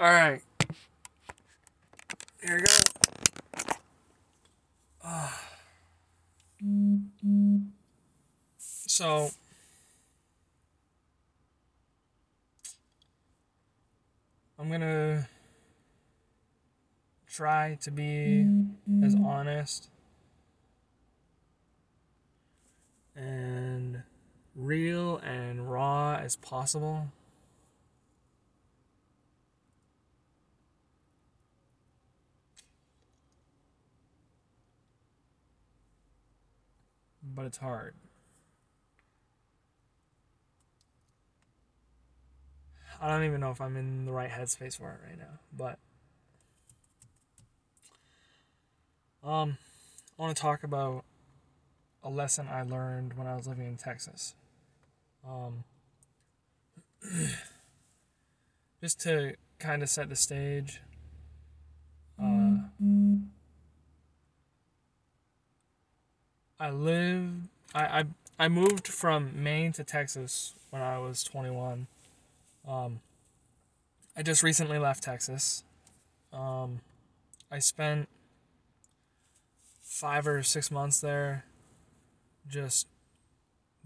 All right. Here we go. Ah. So, I'm gonna try to be as honest and real and raw as possible. But it's hard. I don't even know if I'm in the right headspace for it right now, but um I want to talk about a lesson I learned when I was living in Texas. Um, just to kind of set the stage. I live. I, I I moved from Maine to Texas when I was 21. Um, I just recently left Texas. Um, I spent five or six months there just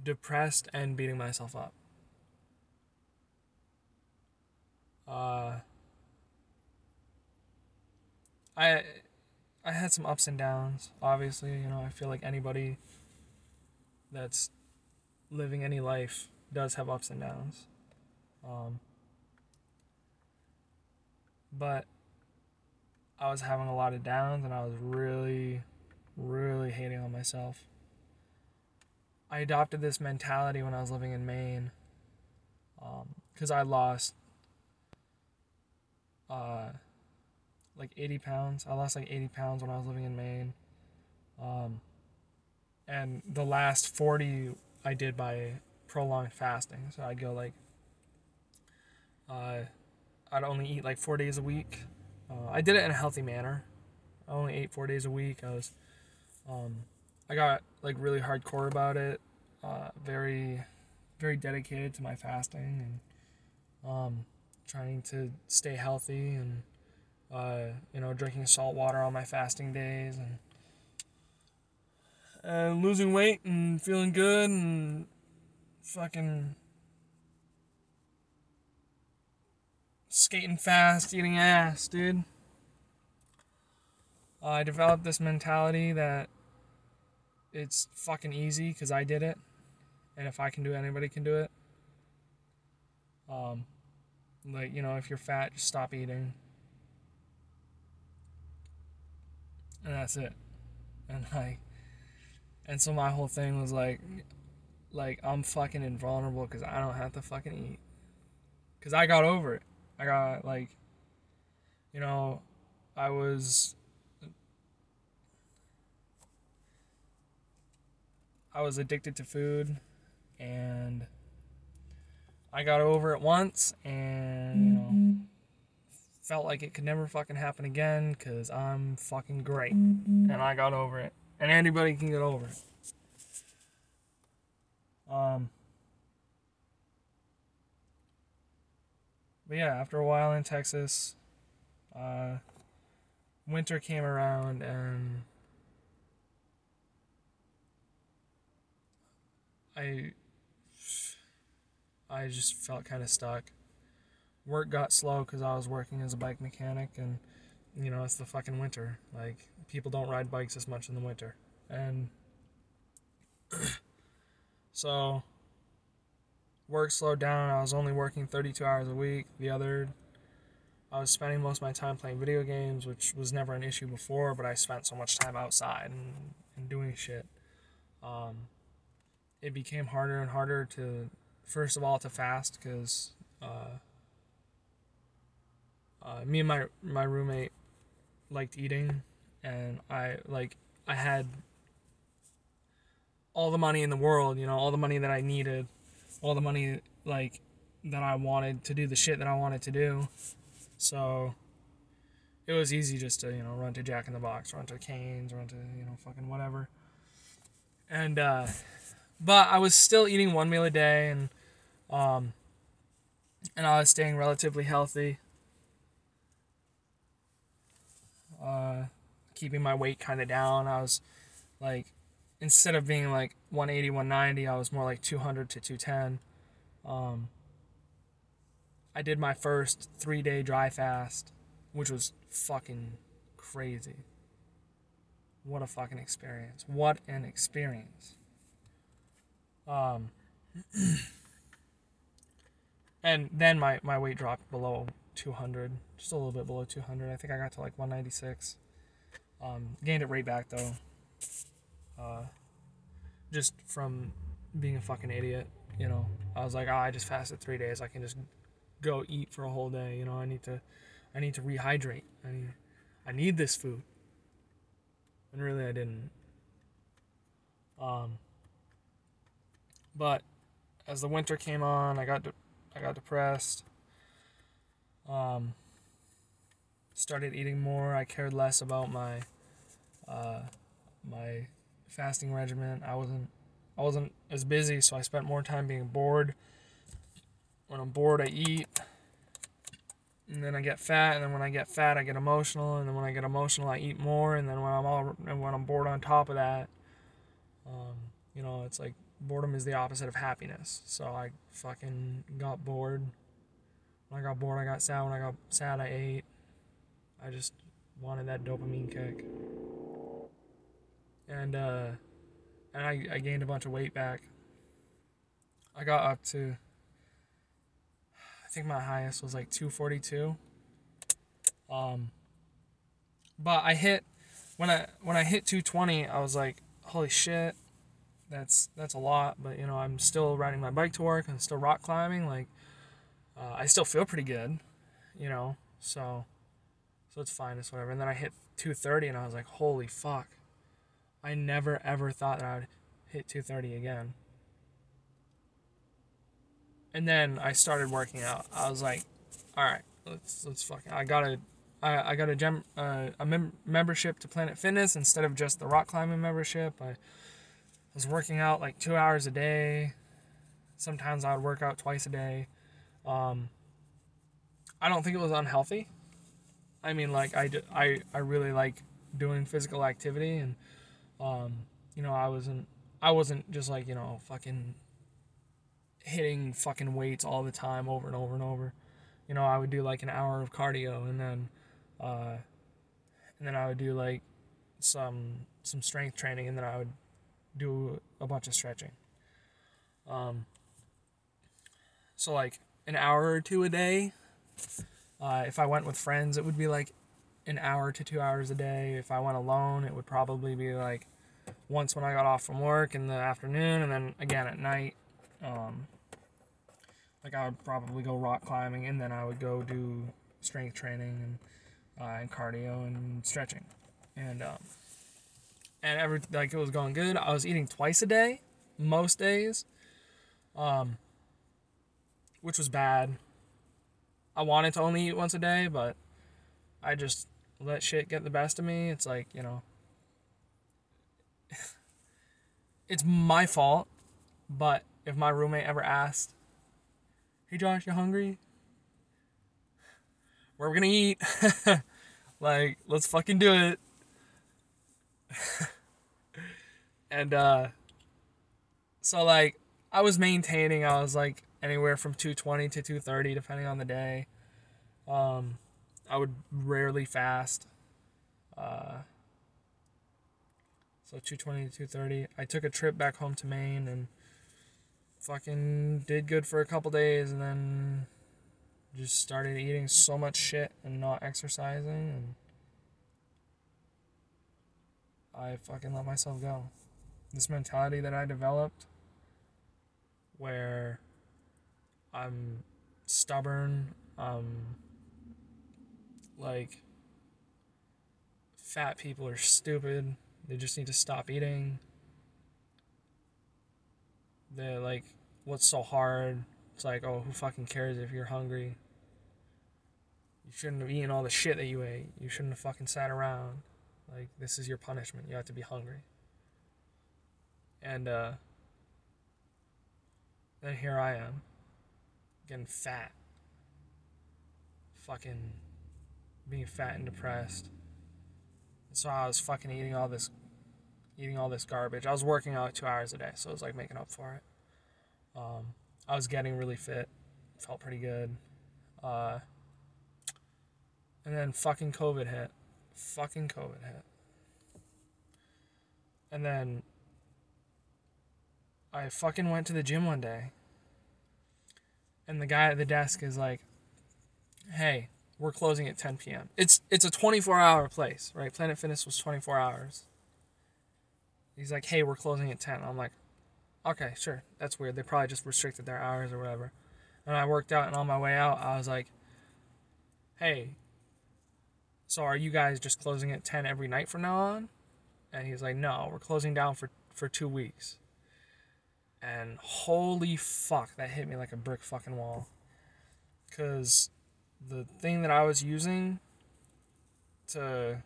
depressed and beating myself up. Uh, I I had some ups and downs. Obviously, you know, I feel like anybody that's living any life does have ups and downs. Um, but I was having a lot of downs and I was really, really hating on myself. I adopted this mentality when I was living in Maine because um, I lost uh, like 80 pounds. I lost like 80 pounds when I was living in Maine. Um, and the last 40 I did by prolonged fasting. So I'd go like, uh, I'd only eat like four days a week. Uh, I did it in a healthy manner. I only ate four days a week. I was, um, I got like really hardcore about it. Uh, very, very dedicated to my fasting and um, trying to stay healthy and uh, you know drinking salt water on my fasting days and and losing weight and feeling good and fucking skating fast, eating ass, dude. Uh, I developed this mentality that it's fucking easy because I did it. And if I can do it, anybody can do it. Um, like, you know, if you're fat, just stop eating. And that's it. And like, and so my whole thing was like, like, I'm fucking invulnerable because I don't have to fucking eat. Because I got over it. I got, like, you know, I was I was addicted to food and I got over it once and you know mm-hmm. Felt like it could never fucking happen again cuz I'm fucking great and I got over it and anybody can get over it. Um But yeah, after a while in Texas, uh, winter came around and I I just felt kind of stuck. Work got slow because I was working as a bike mechanic, and you know it's the fucking winter. Like people don't ride bikes as much in the winter, and so work slowed down. I was only working 32 hours a week. The other, I was spending most of my time playing video games, which was never an issue before, but I spent so much time outside and, and doing shit. Um, it became harder and harder to, first of all, to fast because uh, uh, me and my my roommate liked eating, and I like I had all the money in the world, you know, all the money that I needed, all the money like that I wanted to do the shit that I wanted to do. So it was easy just to, you know, run to Jack in the Box, run to Cane's, run to, you know, fucking whatever. And uh but I was still eating one meal a day and um and I was staying relatively healthy. Keeping my weight kind of down. I was like, instead of being like 180, 190, I was more like 200 to 210. Um, I did my first three day dry fast, which was fucking crazy. What a fucking experience. What an experience. Um, and then my, my weight dropped below 200, just a little bit below 200. I think I got to like 196. Um, gained it right back though. Uh, just from being a fucking idiot, you know. I was like, oh, I just fasted three days. I can just go eat for a whole day. You know, I need to, I need to rehydrate. I need, I need this food. And really, I didn't. Um. But as the winter came on, I got, de- I got depressed. Um. Started eating more. I cared less about my, uh, my fasting regimen. I wasn't I wasn't as busy, so I spent more time being bored. When I'm bored, I eat. And then I get fat, and then when I get fat, I get emotional, and then when I get emotional, I eat more, and then when I'm all and when I'm bored on top of that, um, you know, it's like boredom is the opposite of happiness. So I fucking got bored. When I got bored, I got sad. When I got sad, I ate. I just wanted that dopamine kick and uh, and I, I gained a bunch of weight back. I got up to I think my highest was like 242. Um, but I hit when I when I hit 220, I was like, holy shit, that's that's a lot. But you know, I'm still riding my bike to work and still rock climbing. Like, uh, I still feel pretty good, you know. So, so it's fine. It's whatever. And then I hit 230, and I was like, holy fuck. I never ever thought that I would hit 230 again. And then I started working out. I was like, all right, let's let's fucking. I got a, I, I got a gem uh, a mem- membership to Planet Fitness instead of just the rock climbing membership. I was working out like two hours a day. Sometimes I would work out twice a day. Um, I don't think it was unhealthy. I mean, like I, I, I really like doing physical activity and um, you know, I wasn't I wasn't just like, you know, fucking hitting fucking weights all the time over and over and over. You know, I would do like an hour of cardio and then uh and then I would do like some some strength training and then I would do a bunch of stretching. Um so like an hour or two a day. Uh, if I went with friends, it would be like an hour to two hours a day. If I went alone, it would probably be like once when I got off from work in the afternoon, and then again at night. Um, like I would probably go rock climbing, and then I would go do strength training and uh, and cardio and stretching, and um, and every like it was going good. I was eating twice a day, most days, um, which was bad. I wanted to only eat once a day, but I just let shit get the best of me. It's like, you know, it's my fault, but if my roommate ever asked, Hey Josh, you hungry? Where are we gonna eat? like, let's fucking do it. and uh so like I was maintaining, I was like anywhere from 220 to 230 depending on the day. Um I would rarely fast. Uh, so 220 to 230. I took a trip back home to Maine and fucking did good for a couple days and then just started eating so much shit and not exercising and I fucking let myself go. This mentality that I developed where I'm stubborn, um like, fat people are stupid. They just need to stop eating. They're like, what's so hard? It's like, oh, who fucking cares if you're hungry? You shouldn't have eaten all the shit that you ate. You shouldn't have fucking sat around. Like, this is your punishment. You have to be hungry. And, uh, then here I am, getting fat. Fucking being fat and depressed. So I was fucking eating all this eating all this garbage. I was working out two hours a day, so it was like making up for it. Um, I was getting really fit, felt pretty good. Uh, and then fucking COVID hit. Fucking COVID hit. And then I fucking went to the gym one day. And the guy at the desk is like, "Hey, we're closing at 10 p.m." It's it's a 24-hour place, right? Planet Fitness was 24 hours. He's like, "Hey, we're closing at 10." I'm like, "Okay, sure. That's weird. They probably just restricted their hours or whatever." And I worked out and on my way out, I was like, "Hey, so are you guys just closing at 10 every night from now on?" And he's like, "No, we're closing down for for 2 weeks." And holy fuck, that hit me like a brick fucking wall. Because the thing that I was using to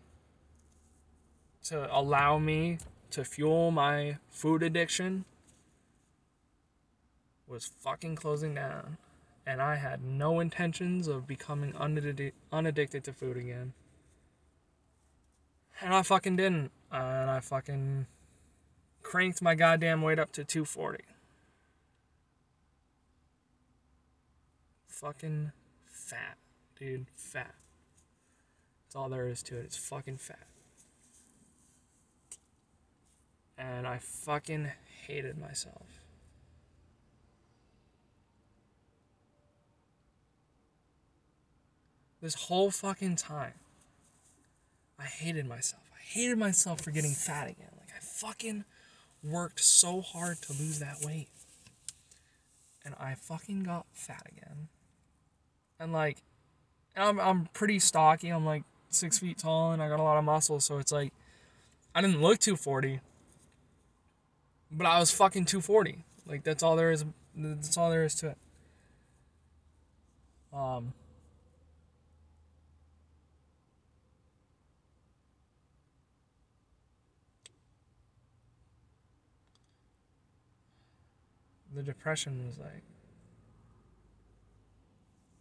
to allow me to fuel my food addiction was fucking closing down. And I had no intentions of becoming unaddic- unaddicted to food again. And I fucking didn't. And I fucking cranked my goddamn weight up to 240. Fucking fat, dude. Fat. That's all there is to it. It's fucking fat. And I fucking hated myself. This whole fucking time, I hated myself. I hated myself for getting fat again. Like, I fucking worked so hard to lose that weight. And I fucking got fat again. And like, I'm, I'm pretty stocky. I'm like six feet tall and I got a lot of muscle. So it's like, I didn't look 240, but I was fucking 240. Like, that's all there is. That's all there is to it. Um, the depression was like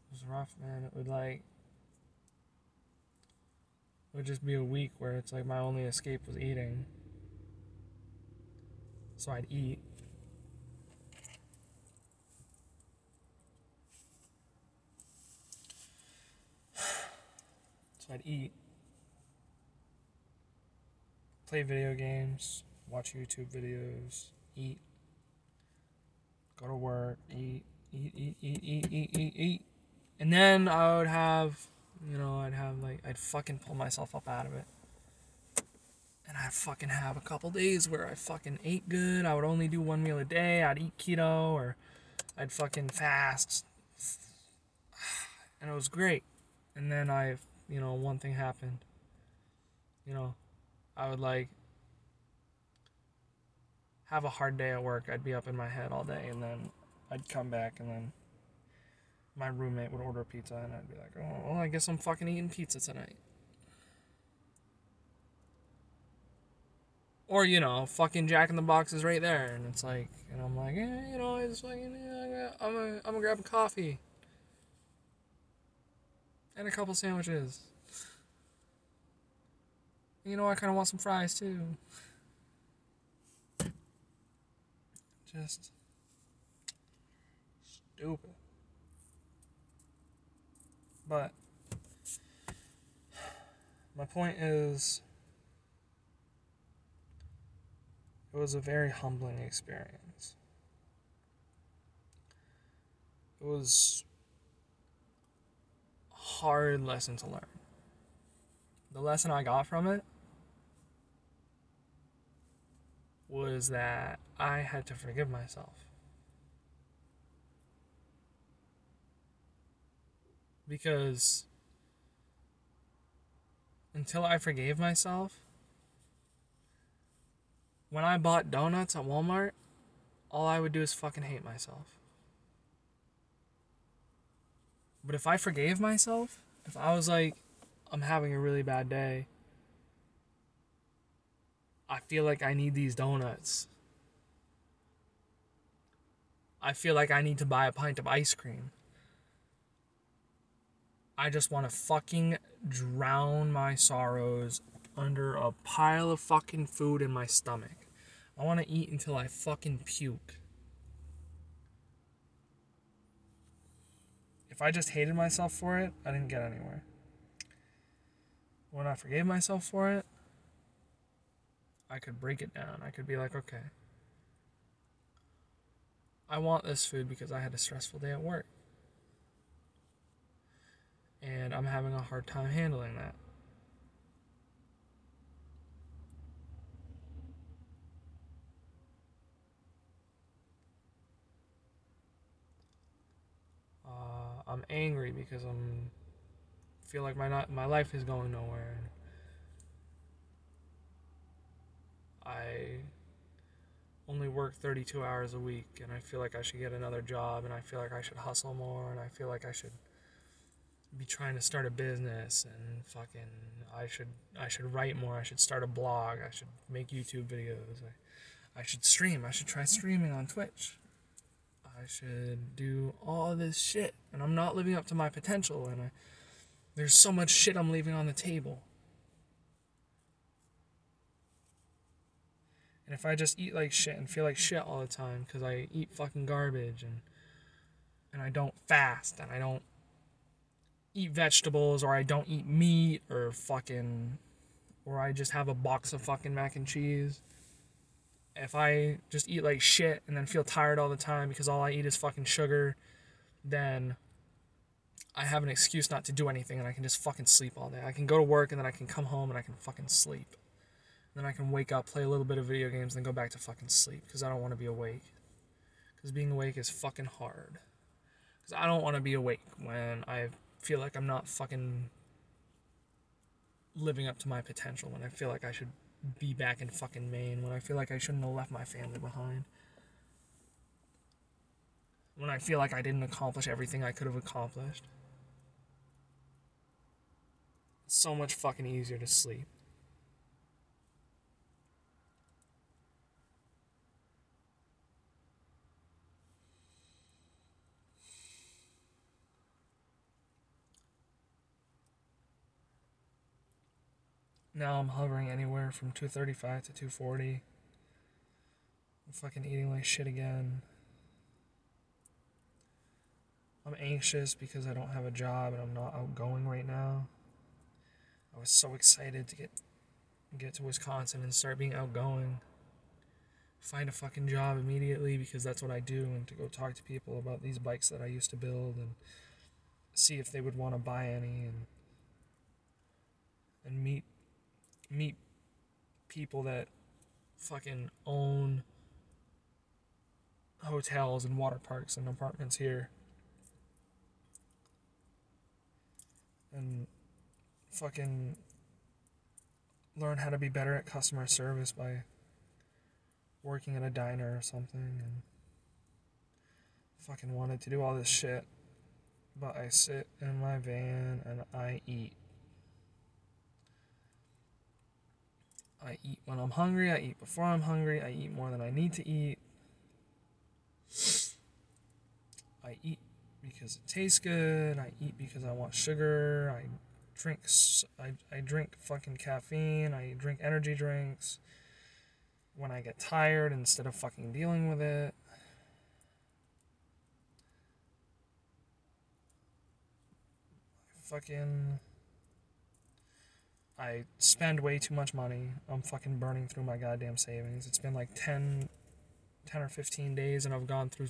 it was rough, man. It would like it would just be a week where it's like my only escape was eating. So I'd eat. So I'd eat. Play video games, watch YouTube videos, eat go to work, eat, eat, eat, eat, eat, eat, eat, eat. And then I would have, you know, I'd have like, I'd fucking pull myself up out of it. And I'd fucking have a couple days where I fucking ate good. I would only do one meal a day. I'd eat keto or I'd fucking fast. And it was great. And then I, you know, one thing happened. You know, I would like have a hard day at work, I'd be up in my head all day, and then I'd come back, and then my roommate would order pizza, and I'd be like, oh, well, I guess I'm fucking eating pizza tonight. Or, you know, fucking Jack in the Box is right there, and it's like, and I'm like, eh, you know, I just fucking, I'm gonna, I'm gonna grab a coffee. And a couple sandwiches. You know, I kind of want some fries too. Just stupid. But my point is it was a very humbling experience. It was a hard lesson to learn. The lesson I got from it was that I had to forgive myself. Because until I forgave myself, when I bought donuts at Walmart, all I would do is fucking hate myself. But if I forgave myself, if I was like, I'm having a really bad day, I feel like I need these donuts. I feel like I need to buy a pint of ice cream. I just want to fucking drown my sorrows under a pile of fucking food in my stomach. I want to eat until I fucking puke. If I just hated myself for it, I didn't get anywhere. When I forgave myself for it, I could break it down. I could be like, okay, I want this food because I had a stressful day at work. And I'm having a hard time handling that. Uh, I'm angry because I'm feel like my not, my life is going nowhere. I only work 32 hours a week and I feel like I should get another job and I feel like I should hustle more and I feel like I should be trying to start a business and fucking I should I should write more, I should start a blog, I should make YouTube videos. I, I should stream, I should try streaming on Twitch. I should do all this shit and I'm not living up to my potential and I, there's so much shit I'm leaving on the table. And if I just eat like shit and feel like shit all the time because I eat fucking garbage and and I don't fast and I don't eat vegetables or I don't eat meat or fucking or I just have a box of fucking mac and cheese. If I just eat like shit and then feel tired all the time because all I eat is fucking sugar, then I have an excuse not to do anything and I can just fucking sleep all day. I can go to work and then I can come home and I can fucking sleep. Then I can wake up, play a little bit of video games, then go back to fucking sleep because I don't want to be awake. Because being awake is fucking hard. Because I don't want to be awake when I feel like I'm not fucking living up to my potential. When I feel like I should be back in fucking Maine. When I feel like I shouldn't have left my family behind. When I feel like I didn't accomplish everything I could have accomplished. It's so much fucking easier to sleep. Now I'm hovering anywhere from 235 to 240. I'm fucking eating like shit again. I'm anxious because I don't have a job and I'm not outgoing right now. I was so excited to get get to Wisconsin and start being outgoing. Find a fucking job immediately because that's what I do and to go talk to people about these bikes that I used to build and see if they would want to buy any and and meet meet people that fucking own hotels and water parks and apartments here. And fucking learn how to be better at customer service by working at a diner or something and fucking wanted to do all this shit. But I sit in my van and I eat. I eat when I'm hungry, I eat before I'm hungry, I eat more than I need to eat. I eat because it tastes good, I eat because I want sugar, I drink I, I drink fucking caffeine, I drink energy drinks when I get tired instead of fucking dealing with it. fucking I spend way too much money. I'm fucking burning through my goddamn savings. It's been like 10, 10 or 15 days and I've gone through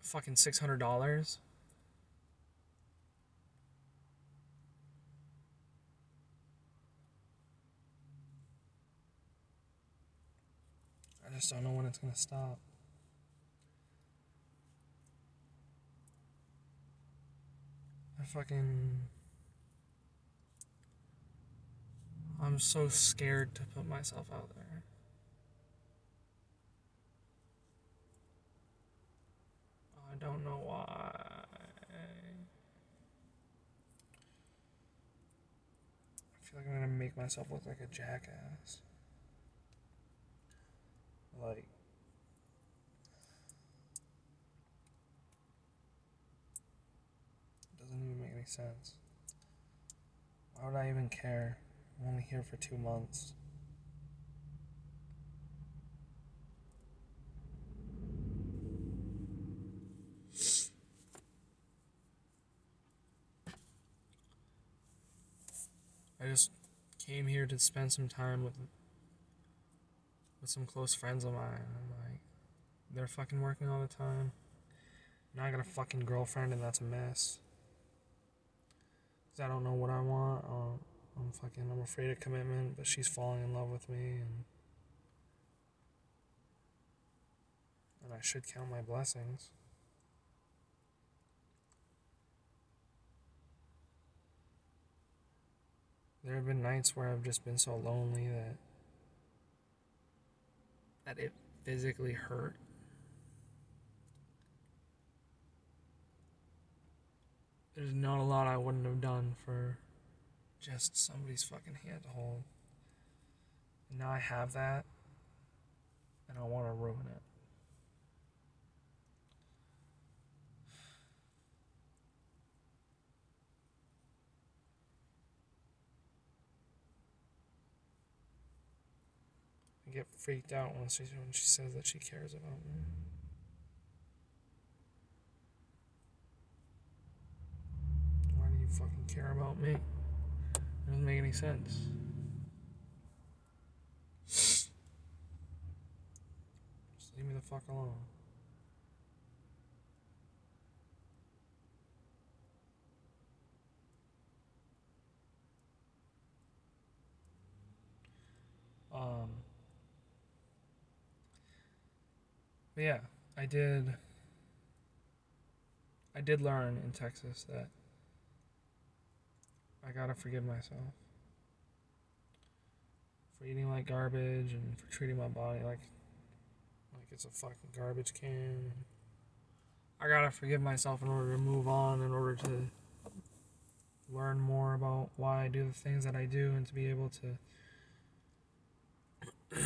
fucking $600. I just don't know when it's gonna stop. I fucking I'm so scared to put myself out there. I don't know why. I feel like I'm gonna make myself look like a jackass. Like, it doesn't even make any sense. Why would I even care? I'm only here for two months. I just came here to spend some time with with some close friends of mine. I'm like, they're fucking working all the time. Now I got a fucking girlfriend, and that's a mess. Cause I don't know what I want. Um, I'm fucking. I'm afraid of commitment, but she's falling in love with me, and and I should count my blessings. There have been nights where I've just been so lonely that that it physically hurt. There's not a lot I wouldn't have done for just somebody's fucking hand to hold. And now I have that, and I want to ruin it. I get freaked out when she when she says that she cares about me. Why do you fucking care about me? It doesn't make any sense. Just leave me the fuck alone. Um, but yeah, I did. I did learn in Texas that I gotta forgive myself for eating like garbage and for treating my body like like it's a fucking garbage can. I gotta forgive myself in order to move on, in order to learn more about why I do the things that I do, and to be able to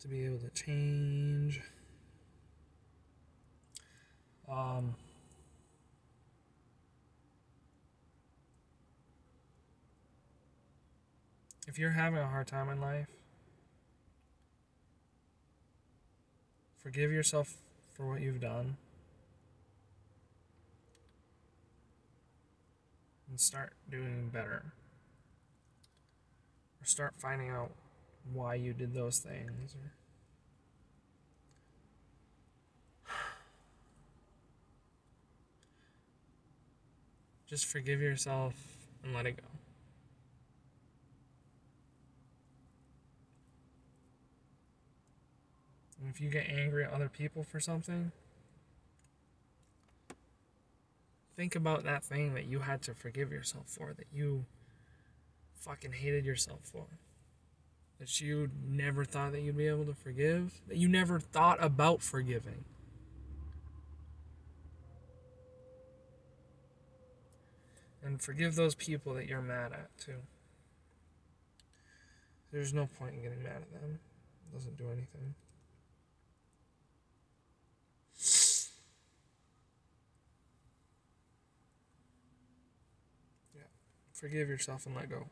to be able to change. Um, if you're having a hard time in life, forgive yourself for what you've done and start doing better. Or start finding out why you did those things. Or just forgive yourself and let it go. If you get angry at other people for something, think about that thing that you had to forgive yourself for, that you fucking hated yourself for. That you never thought that you'd be able to forgive, that you never thought about forgiving. And forgive those people that you're mad at, too. There's no point in getting mad at them, it doesn't do anything. Forgive yourself and let go.